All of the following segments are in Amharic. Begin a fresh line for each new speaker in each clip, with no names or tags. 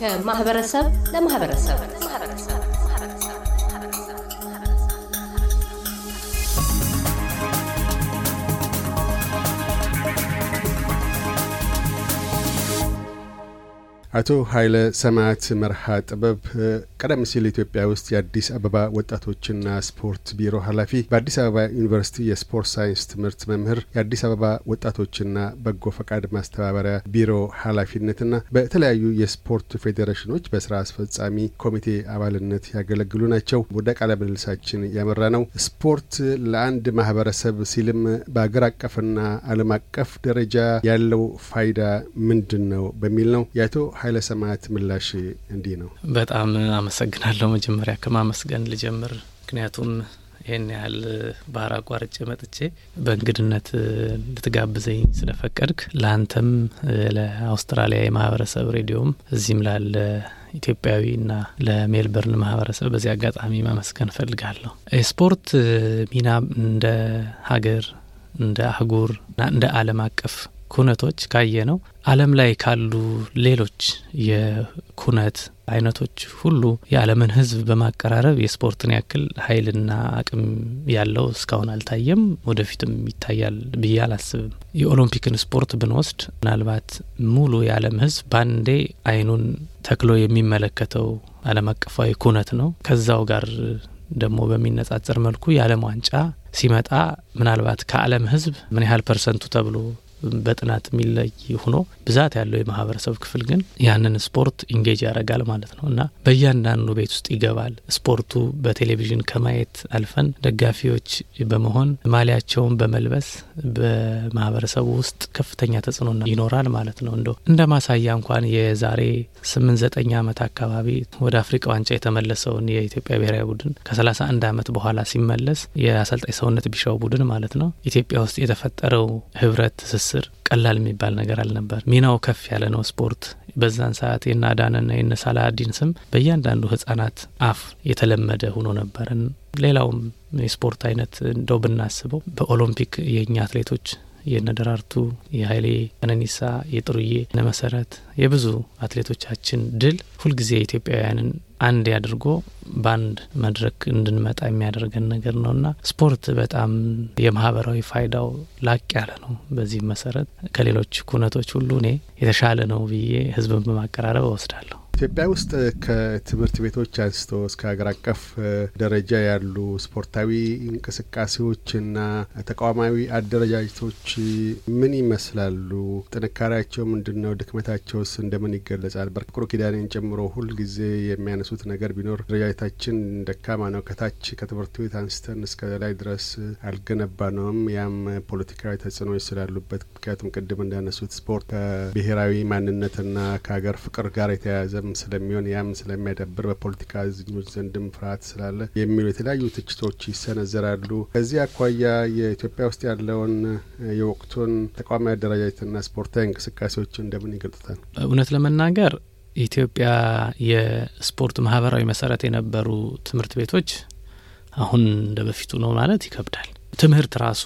ከማህበረሰብ ለማህበረሰብ
አቶ ኃይለ ሰማዕት መርሃ ጥበብ ቀደም ሲል ኢትዮጵያ ውስጥ የአዲስ አበባ ወጣቶችና ስፖርት ቢሮ ኃላፊ፣ በአዲስ አበባ ዩኒቨርሲቲ የስፖርት ሳይንስ ትምህርት መምህር፣ የአዲስ አበባ ወጣቶችና በጎ ፈቃድ ማስተባበሪያ ቢሮ ኃላፊነትና በተለያዩ የስፖርት ፌዴሬሽኖች በስራ አስፈጻሚ ኮሚቴ አባልነት ያገለግሉ ናቸው። ወደ ቃለ ምልልሳችን ያመራ ነው። ስፖርት ለአንድ ማህበረሰብ ሲልም በአገር አቀፍና ዓለም አቀፍ ደረጃ ያለው ፋይዳ ምንድን ነው በሚል ነው። የአቶ ኃይለ ሰማዕት ምላሽ እንዲህ ነው።
በጣም አመሰግናለሁ። መጀመሪያ ከማመስገን ልጀምር። ምክንያቱም ይህን ያህል ባህር አቋርጬ መጥቼ በእንግድነት ልትጋብዘኝ ስለፈቀድክ ለአንተም ለአውስትራሊያ የማህበረሰብ ሬዲዮም እዚህም ላለ ኢትዮጵያዊና ለሜልበርን ማህበረሰብ በዚህ አጋጣሚ ማመስገን እፈልጋለሁ። የስፖርት ሚና እንደ ሀገር፣ እንደ አህጉር፣ እንደ ዓለም አቀፍ ኩነቶች ካየ ነው ዓለም ላይ ካሉ ሌሎች የኩነት አይነቶች ሁሉ የዓለምን ሕዝብ በማቀራረብ የስፖርትን ያክል ኃይልና አቅም ያለው እስካሁን አልታየም። ወደፊትም ይታያል ብዬ አላስብም። የኦሎምፒክን ስፖርት ብንወስድ ምናልባት ሙሉ የዓለም ሕዝብ በአንዴ አይኑን ተክሎ የሚመለከተው ዓለም አቀፋዊ ኩነት ነው። ከዛው ጋር ደግሞ በሚነጻጸር መልኩ የዓለም ዋንጫ ሲመጣ ምናልባት ከዓለም ሕዝብ ምን ያህል ፐርሰንቱ ተብሎ በጥናት የሚለይ ሆኖ ብዛት ያለው የማህበረሰብ ክፍል ግን ያንን ስፖርት engage ያደርጋል ማለት ነው እና በእያንዳንዱ ቤት ውስጥ ይገባል። ስፖርቱ በቴሌቪዥን ከማየት አልፈን ደጋፊዎች በመሆን ማሊያቸውን በመልበስ በማህበረሰቡ ውስጥ ከፍተኛ ተጽዕኖ ይኖራል ማለት ነው። እንደው እንደ ማሳያ እንኳን የዛሬ ስምንት ዘጠኝ ዓመት አካባቢ ወደ አፍሪካ ዋንጫ የተመለሰውን የኢትዮጵያ ብሔራዊ ቡድን ከሰላሳ አንድ ዓመት በኋላ ሲመለስ የአሰልጣኝ ሰውነት ቢሻው ቡድን ማለት ነው ኢትዮጵያ ውስጥ የተፈጠረው ህብረት ትስስር ቀላል የሚባል ነገር አልነበር። ሚናው ከፍ ያለ ነው። ስፖርት በዛን ሰዓት የነ አዳነና የነ ሳላዲን ስም በእያንዳንዱ ህጻናት አፍ የተለመደ ሆኖ ነበርን። ሌላውም የስፖርት አይነት እንደው ብናስበው በኦሎምፒክ የእኛ አትሌቶች የነ ደራርቱ፣ የሀይሌ ቀነኒሳ፣ የጥሩዬ ነመሰረት የብዙ አትሌቶቻችን ድል ሁልጊዜ ኢትዮጵያውያንን አንድ አድርጎ በአንድ መድረክ እንድንመጣ የሚያደርገን ነገር ነውና ስፖርት በጣም የማህበራዊ ፋይዳው ላቅ ያለ ነው። በዚህ መሰረት ከሌሎች ኩነቶች ሁሉ እኔ የተሻለ ነው ብዬ ህዝብን በማቀራረብ እወስዳለሁ።
ኢትዮጵያ ውስጥ ከትምህርት ቤቶች አንስቶ እስከ ሀገር አቀፍ ደረጃ ያሉ ስፖርታዊ እንቅስቃሴዎችና ተቋማዊ አደረጃጀቶች ምን ይመስላሉ? ጥንካሬያቸው ምንድን ነው? ድክመታቸውስ እንደምን ይገለጻል? በርቅሮ ኪዳኔን ጨምሮ ሁልጊዜ የሚያነሱት ነገር ቢኖር ደረጃጀታችን ደካማ ነው፣ ከታች ከትምህርት ቤት አንስተን እስከ ላይ ድረስ አልገነባ ነውም። ያም ፖለቲካዊ ተጽዕኖዎች ስላሉበት፣ ምክንያቱም ቅድም እንዳነሱት ስፖርት ከብሔራዊ ማንነትና ከሀገር ፍቅር ጋር የተያያዘ ስለሚሆን ያም ስለሚያዳብር በፖለቲካ ዝኞች ዘንድም ፍርሃት ስላለ የሚሉ የተለያዩ ትችቶች ይሰነዘራሉ። ከዚህ አኳያ የኢትዮጵያ ውስጥ ያለውን የወቅቱን ተቋማዊ አደረጃጀትና ስፖርታዊ እንቅስቃሴዎች እንደምን ይገልጡታል?
እውነት ለመናገር ኢትዮጵያ የስፖርት ማህበራዊ መሰረት የነበሩ ትምህርት ቤቶች አሁን እንደ በፊቱ ነው ማለት ይከብዳል። ትምህርት ራሱ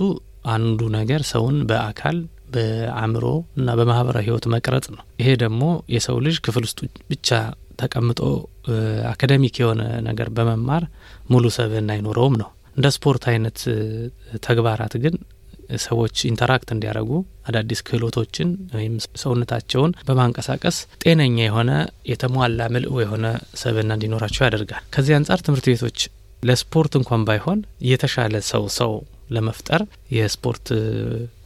አንዱ ነገር ሰውን በአካል በአእምሮ እና በማህበራዊ ህይወት መቅረጽ ነው። ይሄ ደግሞ የሰው ልጅ ክፍል ውስጥ ብቻ ተቀምጦ academic የሆነ ነገር በመማር ሙሉ ሰብዕና አይኖረውም ነው። እንደ ስፖርት አይነት ተግባራት ግን ሰዎች interact እንዲያደርጉ አዳዲስ ክህሎቶችን ወይም ሰውነታቸውን በማንቀሳቀስ ጤነኛ የሆነ የተሟላ ምልኡ የሆነ ሰብዕና እንዲኖራቸው ያደርጋል። ከዚህ አንጻር ትምህርት ቤቶች ለስፖርት እንኳን ባይሆን የተሻለ ሰው ሰው ለመፍጠር የስፖርት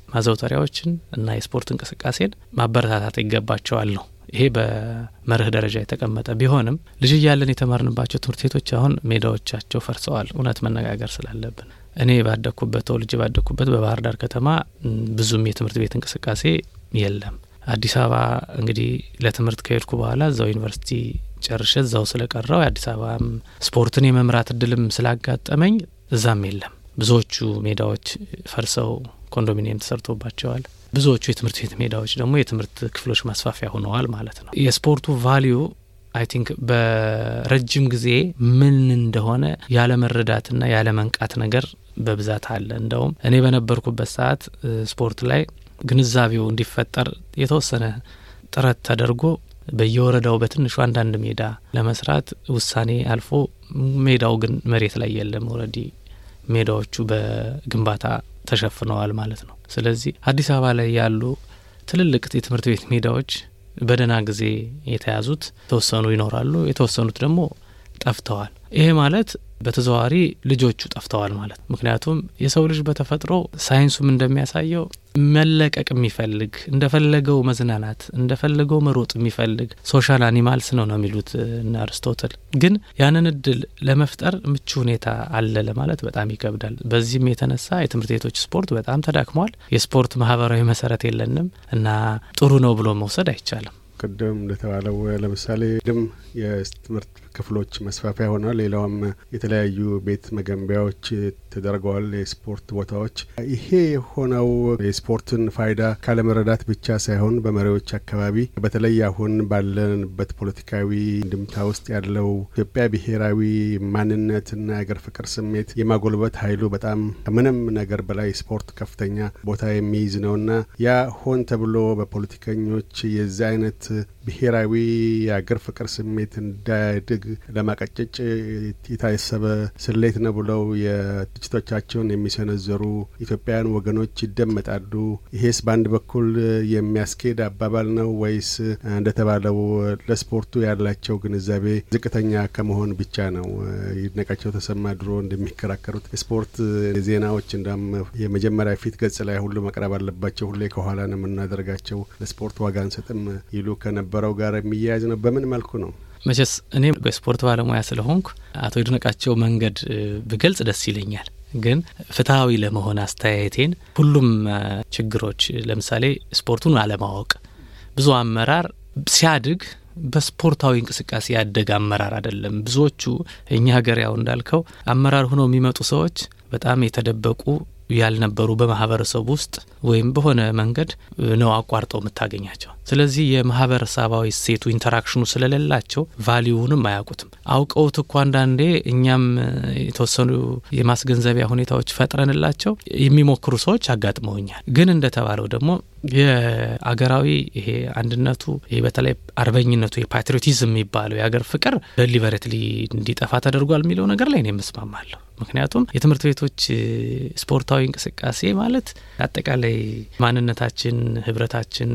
ማዘውተሪያዎችን እና የስፖርት እንቅስቃሴን ማበረታታት ይገባቸዋል ነው። ይሄ በመርህ ደረጃ የተቀመጠ ቢሆንም ልጅ እያለን የተማርንባቸው ትምህርት ቤቶች አሁን ሜዳዎቻቸው ፈርሰዋል። እውነት መነጋገር ስላለብን እኔ ባደግኩበት ተወልጄ ባደግኩበት በባህር ዳር ከተማ ብዙም የትምህርት ቤት እንቅስቃሴ የለም። አዲስ አበባ እንግዲህ ለትምህርት ከሄድኩ በኋላ እዛው ዩኒቨርሲቲ ጨርሼ እዛው ስለቀረሁ የአዲስ አበባም ስፖርትን የመምራት እድልም ስላጋጠመኝ እዛም የለም። ብዙዎቹ ሜዳዎች ፈርሰው ኮንዶሚኒየም ተሰርቶባቸዋል። ብዙዎቹ የትምህርት ቤት ሜዳዎች ደግሞ የትምህርት ክፍሎች ማስፋፊያ ሆነዋል ማለት ነው። የስፖርቱ value I think በረጅም ጊዜ ምን እንደሆነ ያለመረዳትና ያለመንቃት ነገር በብዛት አለ። እንደውም እኔ በነበርኩበት ሰዓት ስፖርት ላይ ግንዛቤው እንዲፈጠር የተወሰነ ጥረት ተደርጎ በየወረዳው በትንሹ አንዳንድ ሜዳ ለመስራት ውሳኔ አልፎ ሜዳው ግን መሬት ላይ የለም። already ሜዳዎቹ በግንባታ ተሸፍነዋል ማለት ነው። ስለዚህ አዲስ አበባ ላይ ያሉ ትልልቅ የትምህርት ቤት ሜዳዎች በደህና ጊዜ የተያዙት የተወሰኑ ይኖራሉ፣ የተወሰኑት ደግሞ ጠፍተዋል። ይሄ ማለት በተዘዋዋሪ ልጆቹ ጠፍተዋል ማለት ምክንያቱም የሰው ልጅ በተፈጥሮ ሳይንሱም እንደሚያሳየው መለቀቅ የሚፈልግ እንደፈለገው መዝናናት እንደፈለገው መሮጥ የሚፈልግ social animals ነው ነው የሚሉት እነ አርስቶትል። ግን ያንን እድል ለመፍጠር ምቹ ሁኔታ አለ ለማለት በጣም ይከብዳል። በዚህም የተነሳ የትምህርት ቤቶች ስፖርት በጣም ተዳክሟል። የስፖርት ማህበራዊ መሰረት የለንም እና ጥሩ ነው ብሎ መውሰድ አይቻልም።
ቅድም እንደተባለው ለምሳሌ ድም የትምህርት ክፍሎች መስፋፊያ ሆኗል። ሌላውም የተለያዩ ቤት መገንቢያዎች ተደርገዋል። የስፖርት ቦታዎች ይሄ የሆነው የስፖርትን ፋይዳ ካለመረዳት ብቻ ሳይሆን በመሪዎች አካባቢ በተለይ አሁን ባለንበት ፖለቲካዊ እንድምታ ውስጥ ያለው ኢትዮጵያ ብሔራዊ ማንነትና የአገር ፍቅር ስሜት የማጎልበት ኃይሉ በጣም ከምንም ነገር በላይ ስፖርት ከፍተኛ ቦታ የሚይዝ ነውና ያ ሆን ተብሎ በፖለቲከኞች የዚህ አይነት ብሔራዊ የአገር ፍቅር ስሜት እንዳያድግ ለማቀጨጭ የታሰበ ስሌት ነው ብለው የትችቶቻቸውን የሚሰነዘሩ ኢትዮጵያውያን ወገኖች ይደመጣሉ። ይሄስ በአንድ በኩል የሚያስኬድ አባባል ነው ወይስ እንደተባለው ለስፖርቱ ያላቸው ግንዛቤ ዝቅተኛ ከመሆን ብቻ ነው? ይድነቃቸው ተሰማ ድሮ እንደሚከራከሩት ስፖርት ዜናዎች እንዳም የመጀመሪያ ፊት ገጽ ላይ ሁሉ መቅረብ አለባቸው፣ ሁሌ ከኋላ ነው የምናደርጋቸው፣ ለስፖርት ዋጋ አንሰጥም ይሉ ከነበረው ጋር የሚያያዝ ነው። በምን መልኩ ነው?
መቼስ እኔ በስፖርት ባለሙያ ስለሆንኩ አቶ ይድነቃቸው መንገድ ብገልጽ ደስ ይለኛል። ግን ፍትሐዊ ለመሆን አስተያየቴን ሁሉም ችግሮች ለምሳሌ ስፖርቱን አለማወቅ፣ ብዙ አመራር ሲያድግ በስፖርታዊ እንቅስቃሴ ያደገ አመራር አይደለም። ብዙዎቹ እኛ ሀገር ያው እንዳልከው አመራር ሆነው የሚመጡ ሰዎች በጣም የተደበቁ ያልነበሩ በማህበረሰቡ ውስጥ ወይም በሆነ መንገድ ነው አቋርጠው የምታገኛቸው። ስለዚህ የማህበረሰባዊ እሴቱ interaction ኡ ስለሌላቸው value ንም አያውቁትም። አውቀውት እኮ አንዳንዴ እኛም የተወሰኑ የማስገንዘቢያ ሁኔታዎች ፈጥረንላቸው የሚሞክሩ ሰዎች አጋጥመውኛል። ግን እንደተባለው ደግሞ የአገራዊ ይሄ አንድነቱ ይሄ በተለይ አርበኝነቱ የፓትሪዮቲዝም የሚባለው የአገር ፍቅር ደሊበሬትሊ እንዲጠፋ ተደርጓል የሚለው ነገር ላይ ነው የምስማማለሁ። ምክንያቱም የትምህርት ቤቶች ስፖርታዊ እንቅስቃሴ ማለት አጠቃላይ ማንነታችን፣ ህብረታችን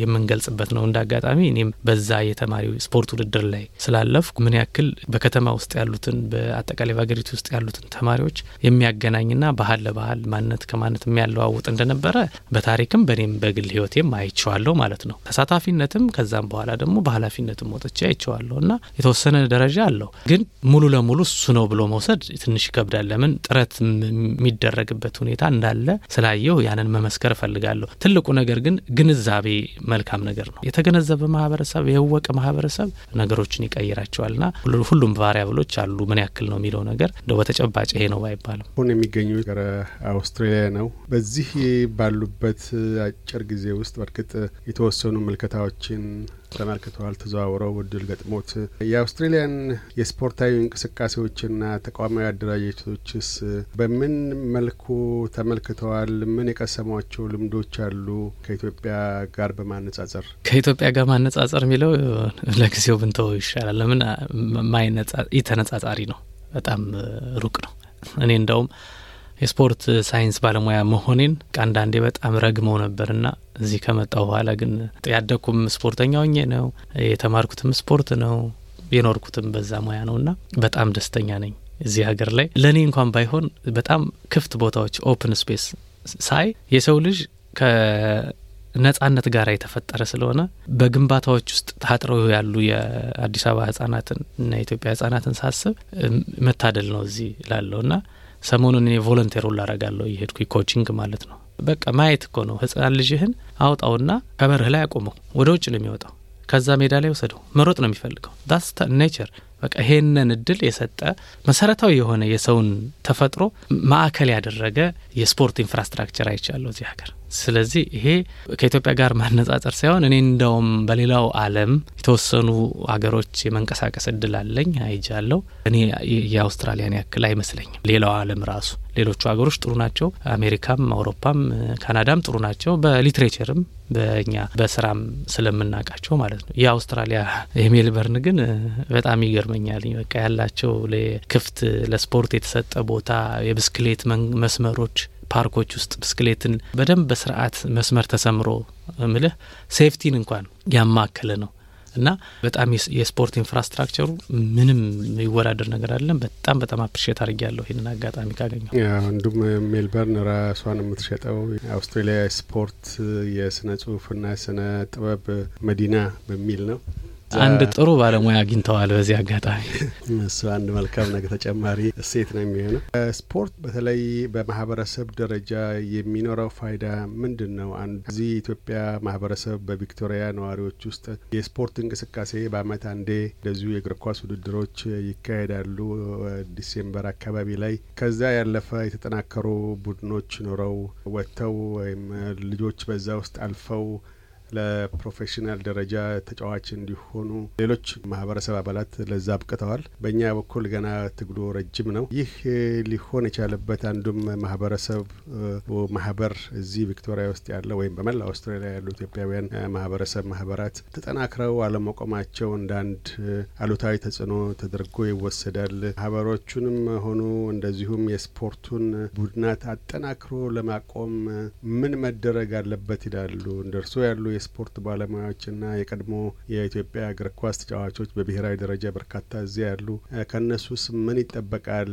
የምንገልጽበት ነው። እንደ አጋጣሚ እኔም በዛ የተማሪ ስፖርት ውድድር ላይ ስላለፍኩ ምን ያክል በከተማ ውስጥ ያሉትን በአጠቃላይ በሀገሪቱ ውስጥ ያሉትን ተማሪዎች የሚያገናኝና ባህል ለባህል ማንነት ከማንነት የሚያለዋውጥ እንደነበረ በታሪክም በእኔም በግል ህይወቴም አይቼዋለሁ ማለት ነው። ተሳታፊነትም ከዛም በኋላ ደግሞ በኃላፊነትም ወጥቼ አይቼዋለሁ እና የተወሰነ ደረጃ አለው። ግን ሙሉ ለሙሉ እሱ ነው ብሎ መውሰድ ትንሽ ይከብዳል። ለምን ጥረት የሚደረግበት ሁኔታ እንዳለ ስላየው ያንን መመስከር እፈልጋለሁ። ትልቁ ነገር ግን ግንዛቤ መልካም ነገር ነው። የተገነዘበ ማህበረሰብ፣ የወቀ ማህበረሰብ ነገሮችን ይቀይራቸዋልና ሁሉም ቫሪያብሎች አሉ። ምን ያክል ነው የሚለው ነገር እንደ በተጨባጭ ይሄ ነው አይባልም።
አሁን የሚገኙ ሀገረ አውስትራሊያ ነው። በዚህ ባሉበት አጭር ጊዜ ውስጥ በእርግጥ የተወሰኑ ምልከታዎችን ተመልክተዋል። ተዘዋውረው እድል ገጥሞት የአውስትሬሊያን የስፖርታዊ እንቅስቃሴዎችና ተቋማዊ አደራጀቶችስ በምን መልኩ ተመልክተዋል? ምን የቀሰሟቸው ልምዶች አሉ? ከኢትዮጵያ ጋር በማነጻጸር
ከኢትዮጵያ ጋር ማነጻጸር የሚለው ለጊዜው ብንተው ይሻላል። ለምን ኢ ተነጻጻሪ ነው፣ በጣም ሩቅ ነው። እኔ እንደውም የስፖርት ሳይንስ ባለሙያ መሆኔን አንዳንዴ በጣም ረግሜው ነበርና እዚህ ከመጣሁ በኋላ ግን ያደግኩም ስፖርተኛ ሆኜ ነው የተማርኩትም ስፖርት ነው የኖርኩትም በዛ ሙያ ነው እና በጣም ደስተኛ ነኝ እዚህ ሀገር ላይ። ለእኔ እንኳን ባይሆን በጣም ክፍት ቦታዎች open space ሳይ የሰው ልጅ ከነጻነት ጋር የተፈጠረ ስለሆነ በግንባታዎች ውስጥ ታጥረው ያሉ የአዲስ አበባ ህጻናትን እና የኢትዮጵያ ህጻናትን ሳስብ መታደል ነው እዚህ ላለው እና ሰሞኑን እኔ volunteer ሁላ አረጋለሁ እየሄድኩ coaching ማለት ነው። በቃ ማየት እኮ ነው። ህጻን ልጅህን አውጣውና ከበርህ ላይ አቁመው፣ ወደ ውጭ ነው የሚወጣው። ከዛ ሜዳ ላይ ውሰደው፣ መሮጥ ነው የሚፈልገው። that's nature በቃ ይሄንን እድል የሰጠ መሰረታዊ የሆነ የሰውን ተፈጥሮ ማዕከል ያደረገ የስፖርት infrastructure አይቻለሁ እዚህ ሀገር። ስለዚህ ይሄ ከኢትዮጵያ ጋር ማነጻጸር ሳይሆን እኔ እንደውም በሌላው ዓለም የተወሰኑ ሀገሮች የመንቀሳቀስ እድል አለኝ አይጃለሁ። እኔ የአውስትራሊያን ያክል አይመስለኝም። ሌላው ዓለም ራሱ ሌሎቹ ሀገሮች ጥሩ ናቸው። አሜሪካም፣ አውሮፓም፣ ካናዳም ጥሩ ናቸው። በሊትሬቸርም በእኛ በስራም ስለምናውቃቸው ማለት ነው። የአውስትራሊያ የሜልበርን ግን በጣም ይገርመኛል። በቃ ያላቸው ክፍት ለስፖርት የተሰጠ ቦታ፣ የብስክሌት መስመሮች ፓርኮች ውስጥ ብስክሌትን በደንብ በስርዓት መስመር ተሰምሮ ምልህ safety ን እንኳን ያማከለ ነው እና በጣም የስፖርት infrastructure ኡ ምንም የሚወዳደር ነገር የለም። በጣም በጣም appreciate አድርጌ ያለሁ ይህንን አጋጣሚ ካገኘሁ።
እንዲሁም ሜልበርን ራሷን የምትሸጠው የአውስትሬሊያ ስፖርት የስነ ጽሁፍና ስነ ጥበብ መዲና በሚል ነው።
አንድ ጥሩ ባለሙያ አግኝተዋል። በዚህ አጋጣሚ
እሱ አንድ መልካም ነገር ተጨማሪ እሴት ነው የሚሆነው። ስፖርት በተለይ በማህበረሰብ ደረጃ የሚኖረው ፋይዳ ምንድን ነው? አንድ እዚህ የኢትዮጵያ ማህበረሰብ በቪክቶሪያ ነዋሪዎች ውስጥ የስፖርት እንቅስቃሴ በአመት አንዴ እንደዚሁ የእግር ኳስ ውድድሮች ይካሄዳሉ December አካባቢ ላይ። ከዛ ያለፈ የተጠናከሩ ቡድኖች ኖረው ወጥተው ወይም ልጆች በዛ ውስጥ አልፈው ለ professional ደረጃ ተጫዋች እንዲሆኑ ሌሎች ማህበረሰብ አባላት ለዛ አብቅተዋል። በእኛ በኩል ገና ትግሉ ረጅም ነው። ይህ ሊሆን የቻለበት አንዱም ማህበረሰብ ማህበር እዚህ ቪክቶሪያ ውስጥ ያለ ወይም በመላ አውስትራሊያ ያሉ ኢትዮጵያውያን ማህበረሰብ ማህበራት ተጠናክረው አለመቆማቸው እንደ አንድ አሉታዊ ተጽዕኖ ተደርጎ ይወሰዳል። ማህበሮቹንም ሆኑ እንደዚሁም የስፖርቱን ቡድናት አጠናክሮ ለማቆም ምን መደረግ አለበት ይላሉ? እንደ እርሶ ያሉ የስፖርት ባለሙያዎችና የቀድሞ የኢትዮጵያ እግር ኳስ ተጫዋቾች በብሔራዊ ደረጃ በርካታ እዚያ ያሉ ከእነሱስ ምን ይጠበቃል?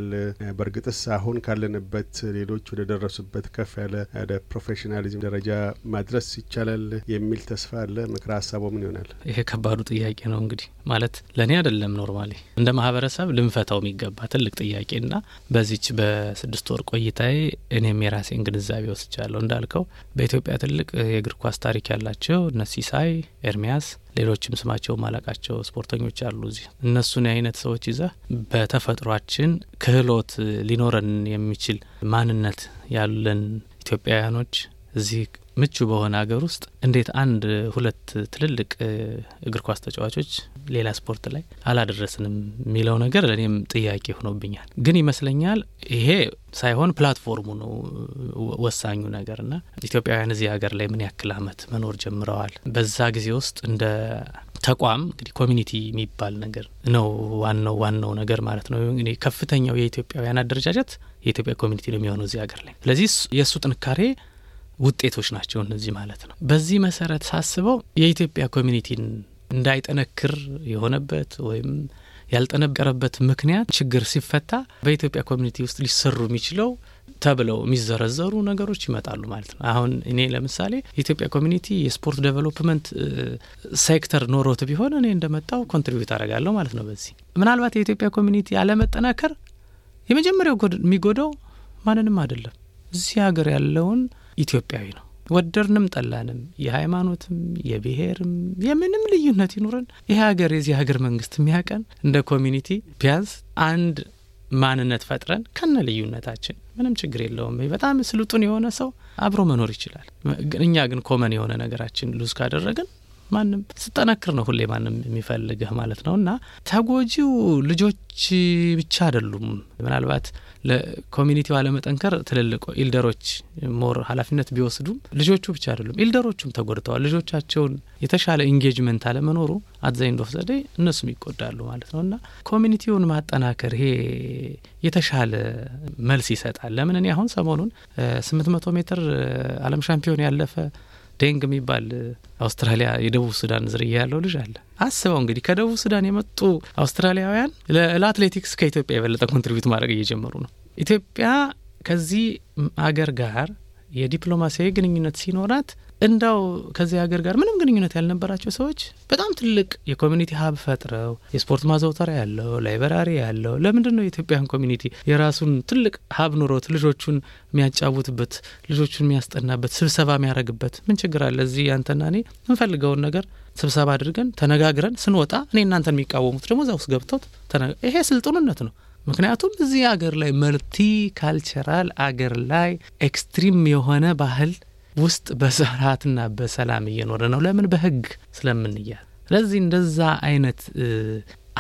በእርግጥስ አሁን ካለንበት ሌሎች ወደ ደረሱበት ከፍ ያለ ወደ professionalism ደረጃ ማድረስ ይቻላል የሚል ተስፋ አለ። ምክረ ሀሳቦ ምን ይሆናል?
ይሄ ከባዱ ጥያቄ ነው። እንግዲህ ማለት ለእኔ አይደለም normally እንደ ማህበረሰብ ልንፈታው የሚገባ ትልቅ ጥያቄና በዚች በስድስት ወር ቆይታዬ እኔም የራሴን ግንዛቤ ወስጃለሁ። እንዳልከው በኢትዮጵያ ትልቅ የእግር ኳስ ታሪክ ያላቸው እነ ኤርሚያስ ሌሎችም ስማቸው ማላቃቸው ስፖርተኞች አሉ። እዚህ እነሱን የአይነት ሰዎች ይዘህ በተፈጥሯችን ክህሎት ሊኖረን የሚችል ማንነት ያለን ኢትዮጵያውያኖች እዚህ ምቹ በሆነ ሀገር ውስጥ እንዴት አንድ ሁለት ትልልቅ እግር ኳስ ተጫዋቾች ሌላ ስፖርት ላይ አላደረስንም የሚለው ነገር ለእኔም ጥያቄ ሆኖብኛል። ግን ይመስለኛል ይሄ ሳይሆን platform ኡ ነው ወሳኙ ነገር እና ኢትዮጵያውያን እዚህ ሀገር ላይ ምን ያክል አመት መኖር ጀምረዋል። በዛ ጊዜ ውስጥ እንደ ተቋም እንግዲህ community የሚባል ነገር ነው ዋናው ዋናው ነገር ማለት ነው። እንግዲህ ከፍተኛው የኢትዮጵያውያን አደረጃጀት የኢትዮጵያ community ነው የሚሆነው እዚህ ሀገር ላይ። ስለዚህ የእሱ ጥንካሬ ውጤቶች ናቸው እነዚህ ማለት ነው። በዚህ መሰረት ሳስበው የኢትዮጵያ community ን እንዳይጠነክር የሆነበት ወይም ያልጠነቀረበት ምክንያት ችግር ሲፈታ በኢትዮጵያ community ውስጥ ሊሰሩ የሚችለው ተብለው የሚዘረዘሩ ነገሮች ይመጣሉ ማለት ነው። አሁን እኔ ለምሳሌ የኢትዮጵያ community የስፖርት development sector ኖሮት ቢሆን እኔ እንደመጣው contribute አደርጋለሁ ማለት ነው። በዚህ ምናልባት የኢትዮጵያ community አለመጠናከር የመጀመሪያው የሚጎዳው ማንንም አይደለም እዚህ ሀገር ያለውን ኢትዮጵያዊ ነው። ወደድንም ጠላንም የሃይማኖትም የብሔርም የምንም ልዩነት ይኑረን ይህ ሀገር የዚህ ሀገር መንግስት የሚያውቀን እንደ community ቢያንስ አንድ ማንነት ፈጥረን ከነ ልዩነታችን ምንም ችግር የለውም። በጣም ስልጡን የሆነ ሰው አብሮ መኖር ይችላል። እኛ ግን common የሆነ ነገራችን lose ካደረግን ማንም ስትጠነክር ነው ሁሌ ማንም የሚፈልግህ ማለት ነው። እና ተጎጂው ልጆች ብቻ አይደሉም። ምናልባት ለ community ው አለመጠንከር ትልልቅ elder ኦች more ኃላፊነት ቢወስዱም ልጆቹ ብቻ አይደሉም፣ elder ኦቹም ተጎድተዋል። ልጆቻቸውን የተሻለ engagement አለመኖሩ of the day እነሱም ይጎዳሉ ማለት ነው። እና community ውን ማጠናከር ይሄ የተሻለ መልስ ይሰጣል። ለምን እኔ አሁን ሰሞኑን ስምንት መቶ ሜትር ዓለም ሻምፒዮን ያለፈ ዴንግ የሚባል አውስትራሊያ የደቡብ ሱዳን ዝርያ ያለው ልጅ አለ። አስበው እንግዲህ ከደቡብ ሱዳን የመጡ አውስትራሊያውያን ለአትሌቲክስ ከኢትዮጵያ የበለጠ contribute ማድረግ እየጀመሩ ነው። ኢትዮጵያ ከዚህ ሀገር ጋር የዲፕሎማሲያዊ ግንኙነት ሲኖራት እንዳው ከዚህ ሀገር ጋር ምንም ግንኙነት ያልነበራቸው ሰዎች በጣም ትልቅ የ community hub ፈጥረው የስፖርት ማዘውተሪያ ያለው library ያለው ለምንድን ነው የኢትዮጵያን community የራሱን ትልቅ hub ኑሮት ልጆቹን የሚያጫውትበት ልጆቹን የሚያስጠናበት ስብሰባ የሚያደርግበት ምን ችግር አለ? እዚህ ያንተና እኔ የምንፈልገውን ነገር ስብሰባ አድርገን ተነጋግረን ስንወጣ እኔ እናንተን የሚቃወሙት ደግሞ እዛ ውስጥ ገብተው ይሄ ስልጡንነት ነው። ምክንያቱም እዚህ አገር ላይ multicultural አገር ላይ extreme የሆነ ባህል ውስጥ በስርዓትና በሰላም እየኖረ ነው። ለምን? በህግ ስለምንያዝ። ስለዚህ እንደዛ አይነት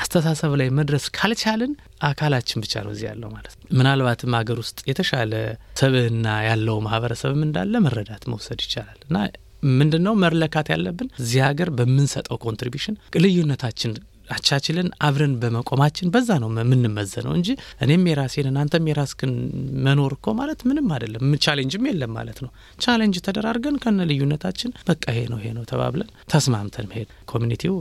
አስተሳሰብ ላይ መድረስ ካልቻልን አካላችን ብቻ ነው እዚህ ያለው ማለት ነው። ምናልባትም ሀገር ውስጥ የተሻለ ሰብዕና ያለው ማህበረሰብም እንዳለ መረዳት መውሰድ ይቻላል እና ምንድን ነው መለካት ያለብን እዚህ ሀገር በምንሰጠው contribution ልዩነታችን አቻችልን አብረን በመቆማችን በዛ ነው የምንመዘነው እንጂ እኔም የራሴን እናንተም የራስክን መኖር እኮ ማለት ምንም አይደለም። challenge ም የለም ማለት ነው። challenge ተደራርገን ከነ ልዩነታችን በቃ ይሄ ነው ይሄ ነው ተባብለን ተስማምተን መሄድ። community ው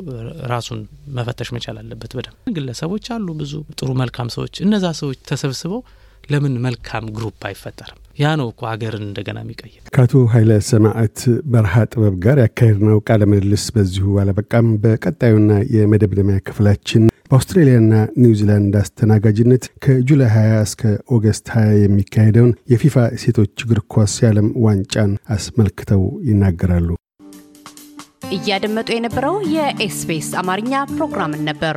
ራሱን መፈተሽ መቻል አለበት በደንብ። ግለሰቦች አሉ ብዙ ጥሩ መልካም ሰዎች። እነዛ ሰዎች ተሰብስበው ለምን መልካም group አይፈጠርም? ያ ነው እኮ ሀገርን እንደገና የሚቀይር።
ከአቶ ኃይለ ሰማዕት መርሃ ጥበብ ጋር ያካሄድነው ቃለ ምልልስ በዚሁ አላበቃም። በቀጣዩና የመደምደሚያ ክፍላችን በአውስትራሊያና ኒውዚላንድ አስተናጋጅነት ከ July 20 እስከ August 20 የሚካሄደውን የፊፋ ሴቶች እግር ኳስ የዓለም ዋንጫን አስመልክተው ይናገራሉ።
እያደመጡ የነበረው የ SBS አማርኛ ፕሮግራምን ነበር።